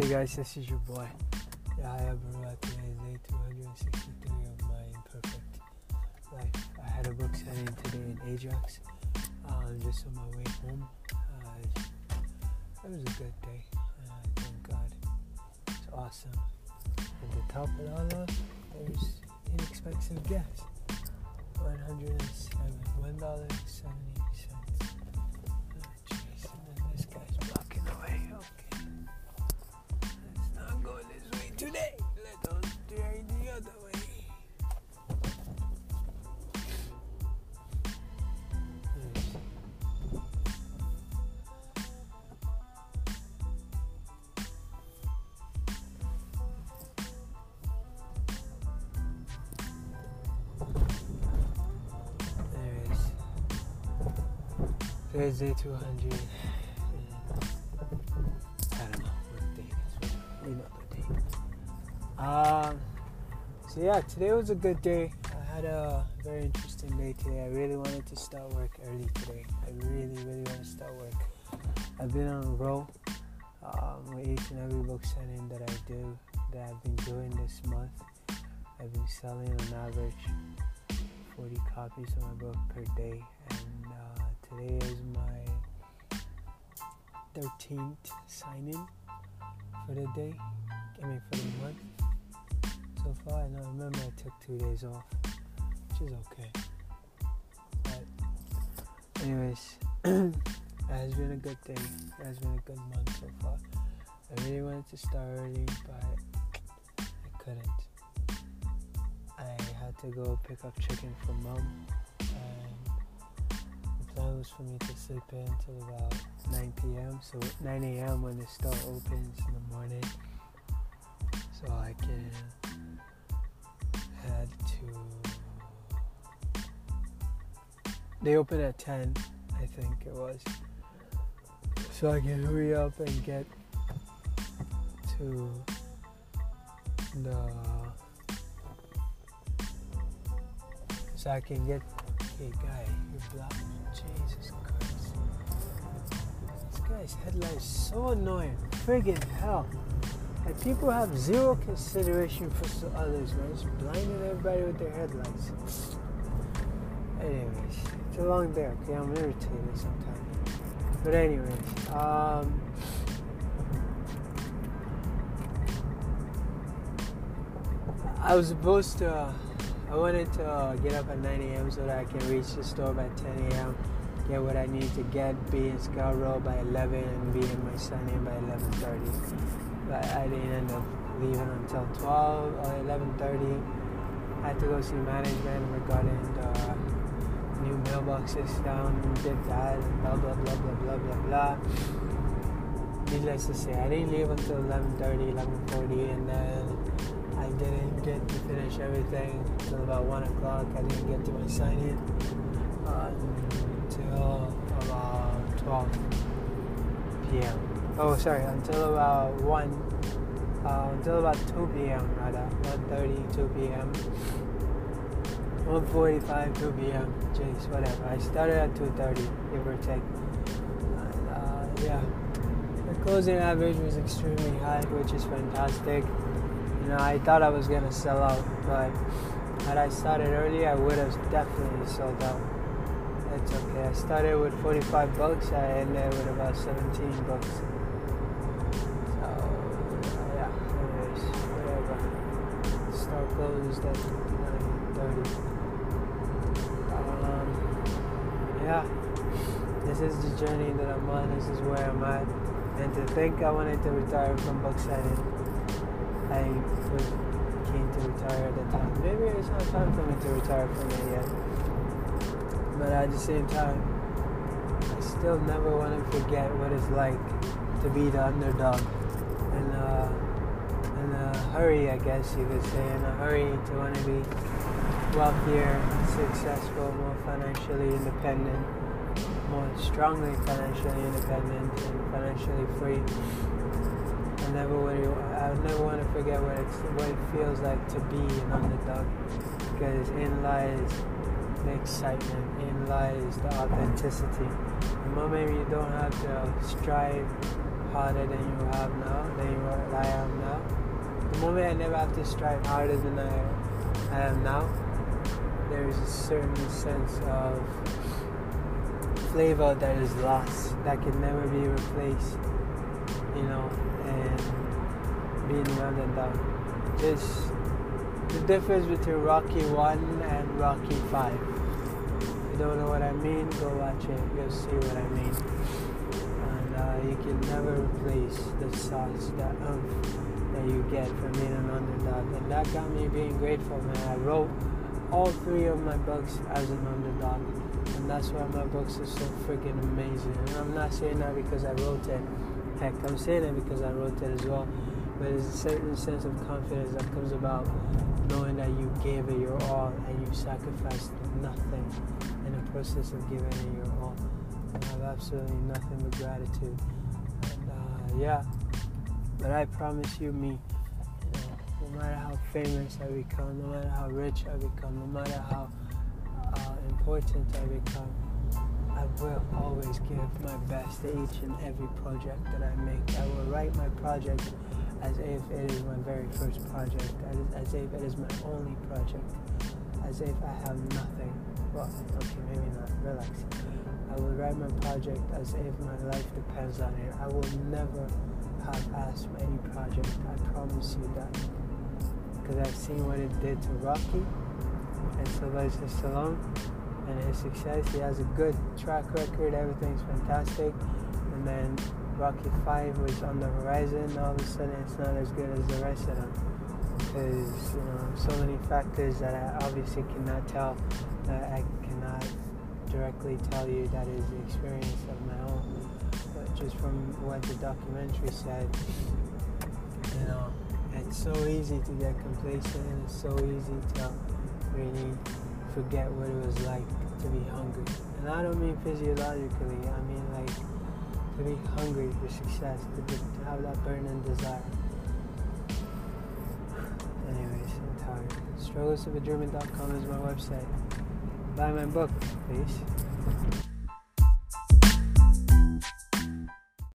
Hey guys, this is your boy. Yeah, I have been day 263 of my imperfect life. I had a book signing today in Ajax. Um, just on my way home. Uh, it was a good day. Uh, thank God. It's awesome. At the top of all that, there's inexpensive gas. $107. $1. Thursday 200. I don't know what day know the. Um, so yeah, today was a good day. I had a very interesting day today. I really wanted to start work early today. I really, really want to start work. I've been on a roll um, with each and every book signing that I do, that I've been doing this month. I've been selling on average 40 copies of my book per day, and uh, today is my 13th signing for the day. I mean, for the month so far. And I remember I took two days off, which is okay. But, anyways, it has been a good day. It has been a good month so far. I really wanted to start early, but I couldn't. I had to go pick up chicken from mom, for me to sleep in until about 9 p.m. So 9 a.m. when the store opens in the morning, so I can head to. They open at 10, I think it was. So I can hurry up and get to the so I can get. Hey, guy, you blocked me. Jesus Christ. This guy's headlight is so annoying. Friggin' hell. Like, people have zero consideration for others, man. Just blinding everybody with their headlights. Anyways, it's a long day, okay? I'm irritated sometimes. But, anyways, um. I was supposed to. Uh, I wanted to uh, get up at 9 a.m. so that I can reach the store by 10 a.m. Get what I need to get, be in Scarborough by 11, and be in my signing by 11:30. But I didn't end up leaving until 12 or 11:30. I had to go see management regarding the new mailboxes down. Did that, blah blah blah blah blah blah blah. Needless to say, I didn't leave until 11:30, 11:40, and then I didn't get to finish everything until about 1 o'clock. I didn't get to my signing uh, until about 12 p.m. Oh, sorry, until about 1, uh, until about 2 p.m. rather, 1.30, 2 p.m. 1.45, 2 p.m. Jeez, whatever. I started at 2.30, give or take. And, uh, yeah, the closing average was extremely high, which is fantastic. Know, I thought I was gonna sell out, but had I started early, I would have definitely sold out. It's okay. I started with 45 bucks. I ended with about 17 bucks. So yeah. Anyways, whatever. Store closed at 9:30. Um, yeah. This is the journey that I'm on. This is where I'm at. And to think I wanted to retire from book signing. I was keen to retire at the time. Maybe it's not time for me to retire from it yet. But at the same time, I still never want to forget what it's like to be the underdog. And uh, in a hurry, I guess you could say, in a hurry to want to be wealthier, successful, more financially independent, more strongly financially independent, and financially free. Never want to. I never want to forget what it's what it feels like to be an underdog, because in lies the excitement, in lies the authenticity. The moment you don't have to strive harder than you have now, than you are, I am now. The moment I never have to strive harder than I, I am now, there is a certain sense of flavor that is lost, that can never be replaced, you know, and being an underdog. Just the difference between Rocky 1 and Rocky 5. If you don't know what I mean, go watch it, you'll see what I mean. And uh, you can never replace the sauce, that umph that you get from being an underdog. And that got me being grateful, man. I wrote all three of my books as an underdog. And that's why my books are so freaking amazing. And I'm not saying that because I wrote it. I'm saying it because I wrote it as well. But there's a certain sense of confidence that comes about knowing that you gave it your all and you sacrificed nothing in the process of giving it your all. I have absolutely nothing but gratitude. And uh, yeah, but I promise you, me, no matter how famous I become, no matter how rich I become, no matter how uh, important I become, I will always give my best to each and every project that I make. I will write my project as if it is my very first project, as, as if it is my only project, as if I have nothing. Well, okay, maybe not. Relax. I will write my project as if my life depends on it. I will never have asked for any project. I promise you that because I've seen what it did to Rocky and Sylvester Stallone and his success. He has a good track record, everything's fantastic. And then Rocky 5 was on the horizon, all of a sudden it's not as good as the rest of them. Because, you know, so many factors that I obviously cannot tell, that I cannot directly tell you that is the experience of my own. But just from what the documentary said, you know, it's so easy to get complacent and it's so easy to really forget what it was like to be hungry. And I don't mean physiologically, I mean like to be hungry for success, to, be, to have that burning desire. Anyways, I'm tired. Strugglesofadreamer.com is my website. Buy my book, please.